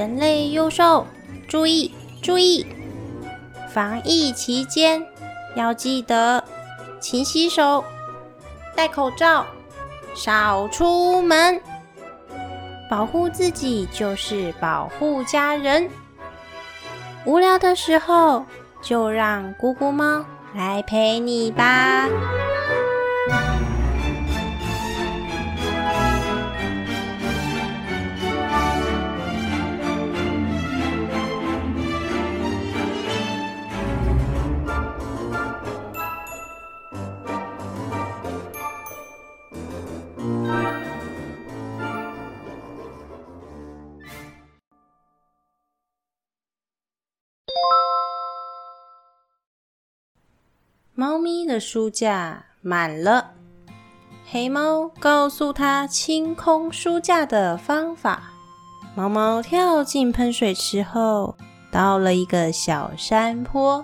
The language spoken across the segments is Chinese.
人类幼兽，注意注意！防疫期间要记得勤洗手、戴口罩、少出门，保护自己就是保护家人。无聊的时候，就让姑姑猫来陪你吧。猫咪的书架满了，黑猫告诉他清空书架的方法。猫猫跳进喷水池后，到了一个小山坡。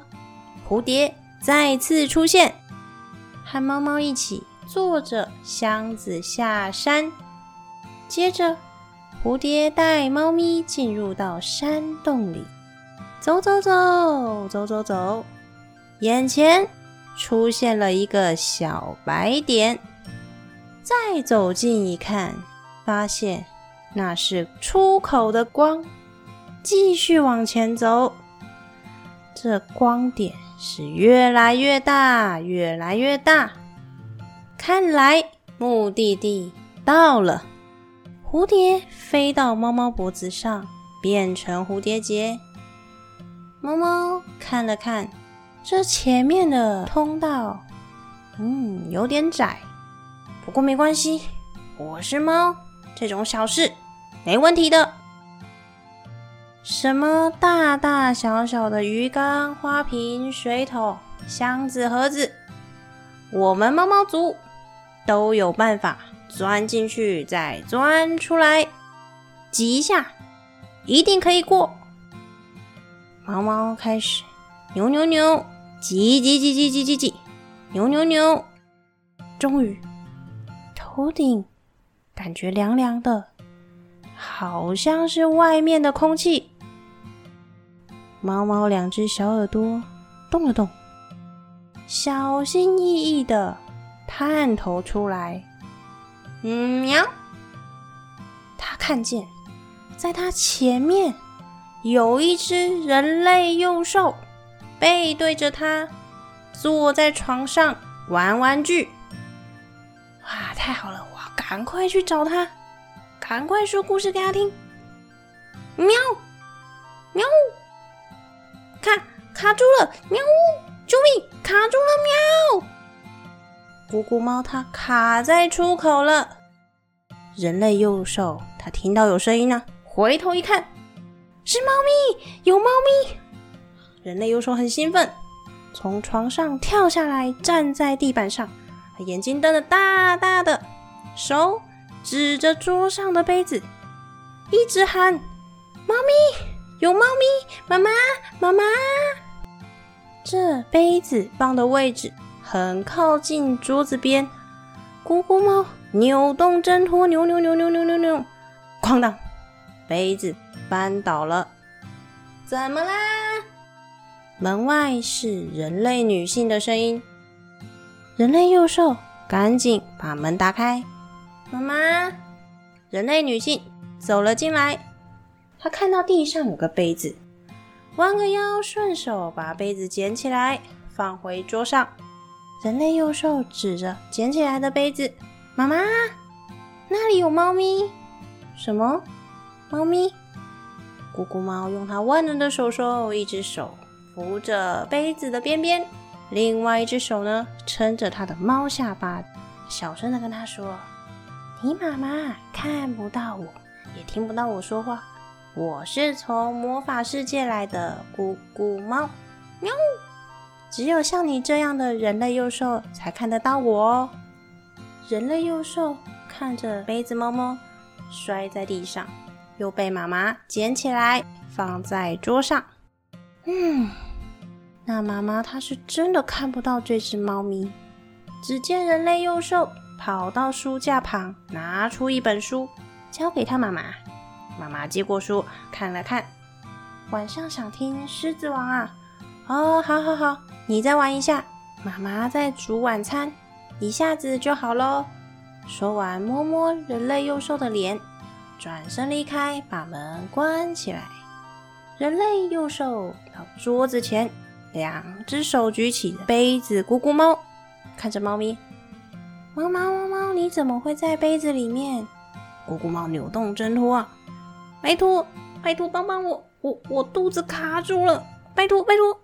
蝴蝶再次出现，和猫猫一起坐着箱子下山。接着，蝴蝶带猫咪进入到山洞里，走走走走走走，眼前。出现了一个小白点，再走近一看，发现那是出口的光。继续往前走，这光点是越来越大，越来越大。看来目的地到了。蝴蝶飞到猫猫脖子上，变成蝴蝶结。猫猫看了看。这前面的通道，嗯，有点窄，不过没关系，我是猫，这种小事没问题的。什么大大小小的鱼缸、花瓶、水桶、箱子、盒子，我们猫猫族都有办法钻进去，再钻出来，挤一下，一定可以过。猫猫开始扭扭扭。挤挤挤挤挤挤挤，扭扭扭，终于头顶感觉凉凉的，好像是外面的空气。猫猫两只小耳朵动了动，小心翼翼的探头出来。嗯，喵！它看见，在它前面有一只人类幼兽。背对着他，坐在床上玩玩具。哇，太好了！我要赶快去找他，赶快说故事给他听。喵，喵，卡卡住了！喵，救命！卡住了！喵，咕咕猫它卡在出口了。人类幼兽，它听到有声音呢，回头一看，是猫咪，有猫咪。人类幼兽很兴奋，从床上跳下来，站在地板上，眼睛瞪得大大的，手指着桌上的杯子，一直喊：“猫咪，有猫咪，妈妈，妈妈！”这杯子放的位置很靠近桌子边，咕咕猫扭动挣脱，扭扭扭扭扭扭扭，哐当，杯子翻倒了，怎么啦？门外是人类女性的声音。人类幼兽赶紧把门打开。妈妈，人类女性走了进来。她看到地上有个杯子，弯个腰，顺手把杯子捡起来，放回桌上。人类幼兽指着捡起来的杯子：“妈妈，那里有猫咪。”“什么？猫咪？”咕咕猫用它万能的手手，一只手。扶着杯子的边边，另外一只手呢撑着他的猫下巴，小声的跟他说：“你妈妈看不到我，也听不到我说话。我是从魔法世界来的咕咕猫，喵！只有像你这样的人类幼兽才看得到我哦。”人类幼兽看着杯子猫猫摔在地上，又被妈妈捡起来放在桌上，嗯。那妈妈她是真的看不到这只猫咪。只见人类幼兽跑到书架旁，拿出一本书，交给他妈妈。妈妈接过书看了看，晚上想听《狮子王》啊？哦，好好好，你再玩一下，妈妈在煮晚餐，一下子就好喽。说完，摸摸人类幼兽的脸，转身离开，把门关起来。人类幼兽到桌子前，两只手举起杯子，咕咕猫看着猫咪，猫猫猫猫，你怎么会在杯子里面？咕咕猫扭动挣脱啊！拜托，拜托，帮帮我，我我肚子卡住了，拜托，拜托！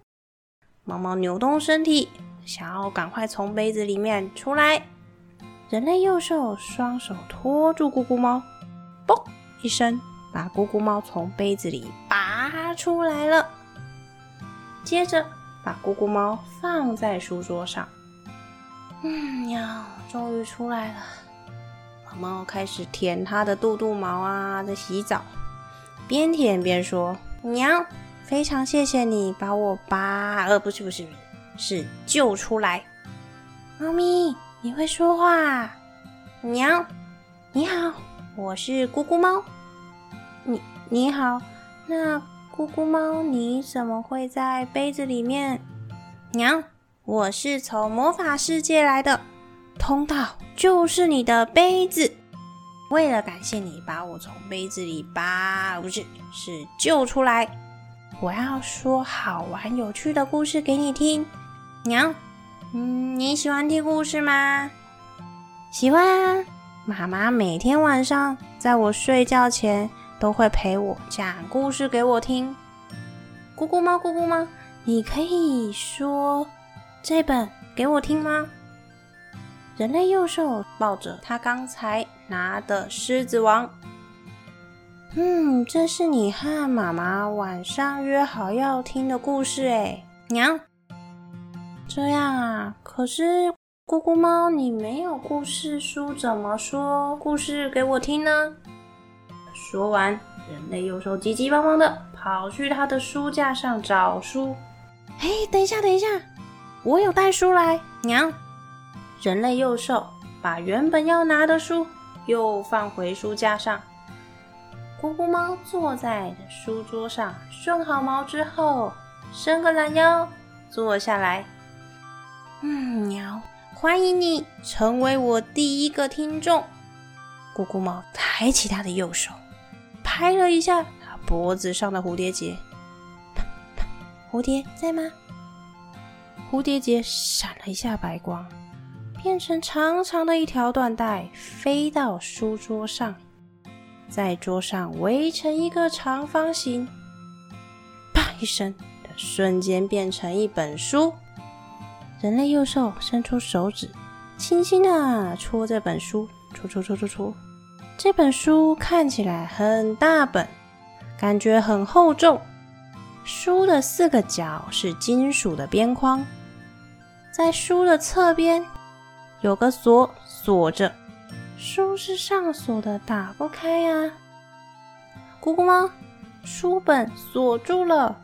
猫猫扭动身体，想要赶快从杯子里面出来。人类右手双手托住咕咕猫，嘣一声，把咕咕猫从杯子里拔出来了。接着把咕咕猫放在书桌上。嗯，喵，终于出来了。猫猫开始舔它的肚肚毛啊，在洗澡，边舔边说：“喵，非常谢谢你把我拔……呃，不是不是不是，是救出来。”猫咪。你会说话，喵！你好，我是咕咕猫。你你好，那咕咕猫你怎么会在杯子里面？娘！我是从魔法世界来的，通道就是你的杯子。为了感谢你把我从杯子里拔，不是是救出来，我要说好玩有趣的故事给你听，娘。嗯，你喜欢听故事吗？喜欢啊！妈妈每天晚上在我睡觉前都会陪我讲故事给我听。咕咕猫，咕咕猫，你可以说这本给我听吗？人类幼兽抱着他刚才拿的《狮子王》。嗯，这是你和妈妈晚上约好要听的故事哎，娘。这样啊，可是咕咕猫，你没有故事书，怎么说故事给我听呢？说完，人类幼兽急急忙忙的跑去他的书架上找书。哎，等一下，等一下，我有带书来。娘，人类幼兽把原本要拿的书又放回书架上。咕咕猫坐在书桌上，顺好毛之后，伸个懒腰，坐下来。嗯，喵！欢迎你成为我第一个听众。咕咕猫抬起他的右手，拍了一下它脖子上的蝴蝶结。蝴蝶在吗？蝴蝶结闪了一下白光，变成长长的一条缎带，飞到书桌上，在桌上围成一个长方形。啪一声，瞬间变成一本书。人类幼兽伸出手指，轻轻的戳这本书，戳戳戳戳戳。这本书看起来很大本，感觉很厚重。书的四个角是金属的边框，在书的侧边有个锁锁着，书是上锁的，打不开呀。咕咕猫，书本锁住了。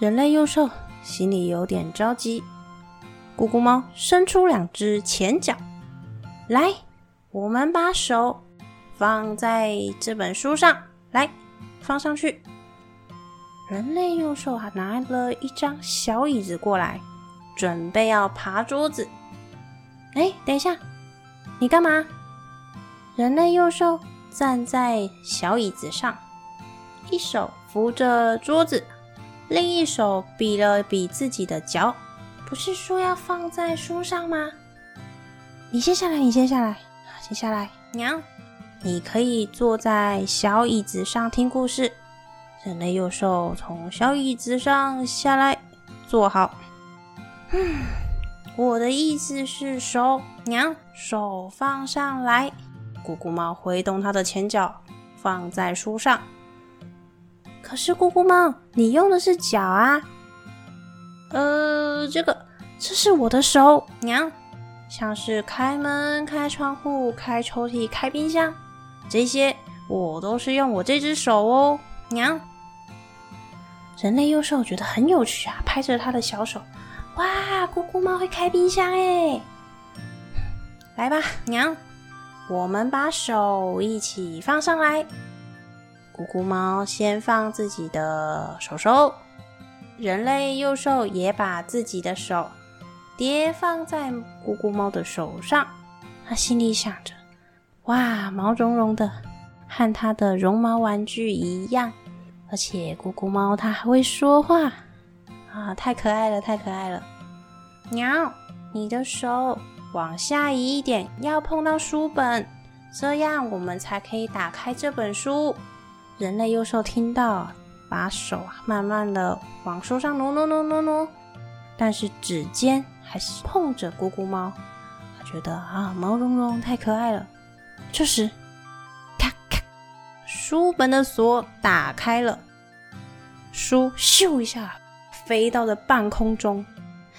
人类幼兽心里有点着急。咕咕猫伸出两只前脚，来，我们把手放在这本书上，来放上去。人类右手还拿了一张小椅子过来，准备要爬桌子。哎，等一下，你干嘛？人类右手站在小椅子上，一手扶着桌子，另一手比了比自己的脚。不是说要放在书上吗？你先下来，你先下来，先下来。娘，你可以坐在小椅子上听故事。人类幼兽从小椅子上下来，坐好。嗯，我的意思是手，娘，手放上来。咕咕猫挥动它的前脚，放在书上。可是咕咕猫，你用的是脚啊。呃，这个这是我的手，娘，像是开门、开窗户、开抽屉、开冰箱，这些我都是用我这只手哦，娘。人类幼兽觉得很有趣啊，拍着他的小手，哇，咕咕猫会开冰箱哎！来吧，娘，我们把手一起放上来。咕咕猫先放自己的手手，人类幼兽也把自己的手叠放在咕咕猫的手上。他心里想着：“哇，毛茸茸的，和它的绒毛玩具一样。而且咕咕猫它还会说话啊，太可爱了，太可爱了！”鸟，你的手往下移一点，要碰到书本，这样我们才可以打开这本书。人类幼兽听到，把手啊慢慢的往书上挪挪挪挪挪，但是指尖还是碰着咕咕猫。它觉得啊，毛茸茸太可爱了。这时，咔咔，书本的锁打开了，书咻一下飞到了半空中。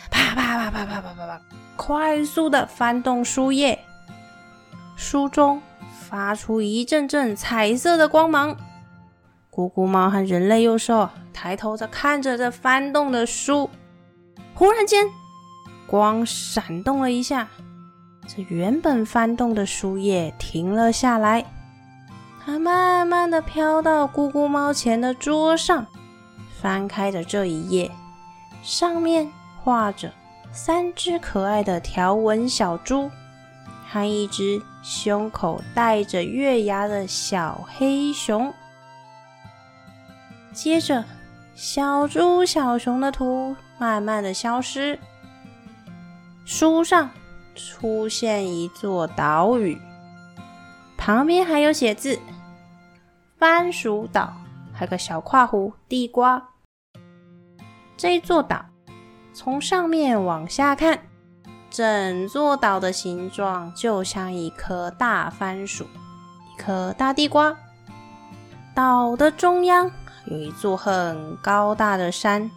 啪啪啪啪啪啪啪啪！快速的翻动书页，书中发出一阵阵彩色的光芒。咕咕猫和人类幼兽抬头在看着这翻动的书，忽然间，光闪动了一下，这原本翻动的书页停了下来，它慢慢的飘到咕咕猫前的桌上，翻开的这一页，上面。画着三只可爱的条纹小猪和一只胸口带着月牙的小黑熊。接着，小猪、小熊的图慢慢的消失，书上出现一座岛屿，旁边还有写字：番薯岛，还有个小跨湖地瓜。这一座岛。从上面往下看，整座岛的形状就像一颗大番薯，一颗大地瓜。岛的中央有一座很高大的山，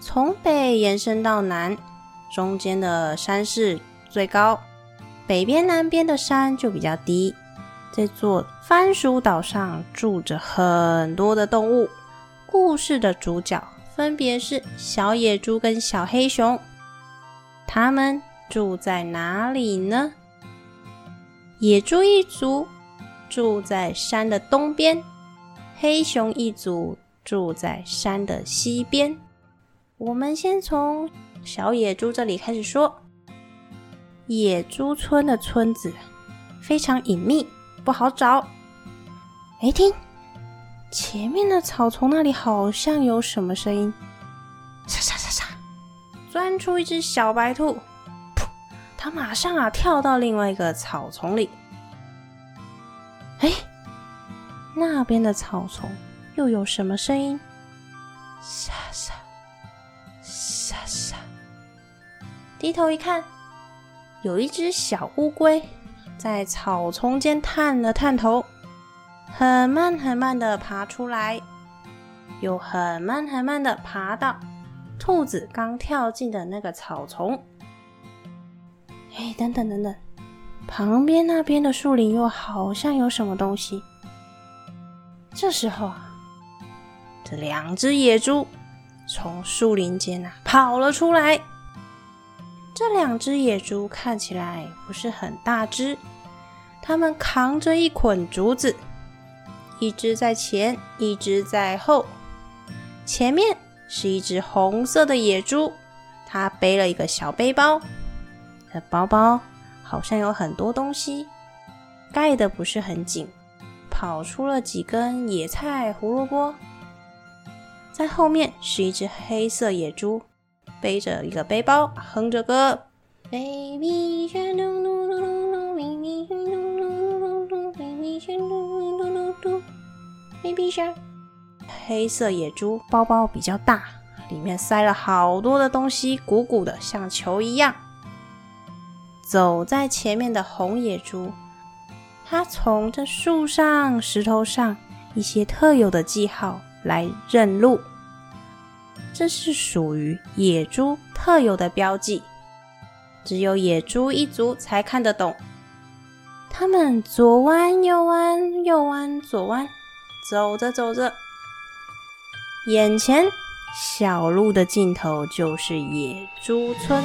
从北延伸到南，中间的山势最高，北边、南边的山就比较低。这座番薯岛上住着很多的动物，故事的主角。分别是小野猪跟小黑熊，他们住在哪里呢？野猪一族住在山的东边，黑熊一族住在山的西边。我们先从小野猪这里开始说。野猪村的村子非常隐秘，不好找。哎，听。前面的草丛那里好像有什么声音，沙沙沙沙，钻出一只小白兔，噗！它马上啊跳到另外一个草丛里。哎，那边的草丛又有什么声音？沙沙沙沙。低头一看，有一只小乌龟在草丛间探了探头。很慢很慢的爬出来，又很慢很慢的爬到兔子刚跳进的那个草丛。哎，等等等等，旁边那边的树林又好像有什么东西。这时候啊，这两只野猪从树林间啊跑了出来。这两只野猪看起来不是很大只，它们扛着一捆竹子。一只在前，一只在后。前面是一只红色的野猪，它背了一个小背包，这包包好像有很多东西，盖的不是很紧，跑出了几根野菜、胡萝卜。在后面是一只黑色野猪，背着一个背包，哼着歌。Baby Baby shark，黑色野猪包包比较大，里面塞了好多的东西，鼓鼓的，像球一样。走在前面的红野猪，它从这树上、石头上一些特有的记号来认路，这是属于野猪特有的标记，只有野猪一族才看得懂。他们左弯右弯，右弯左弯。走着走着，眼前小路的尽头就是野猪村。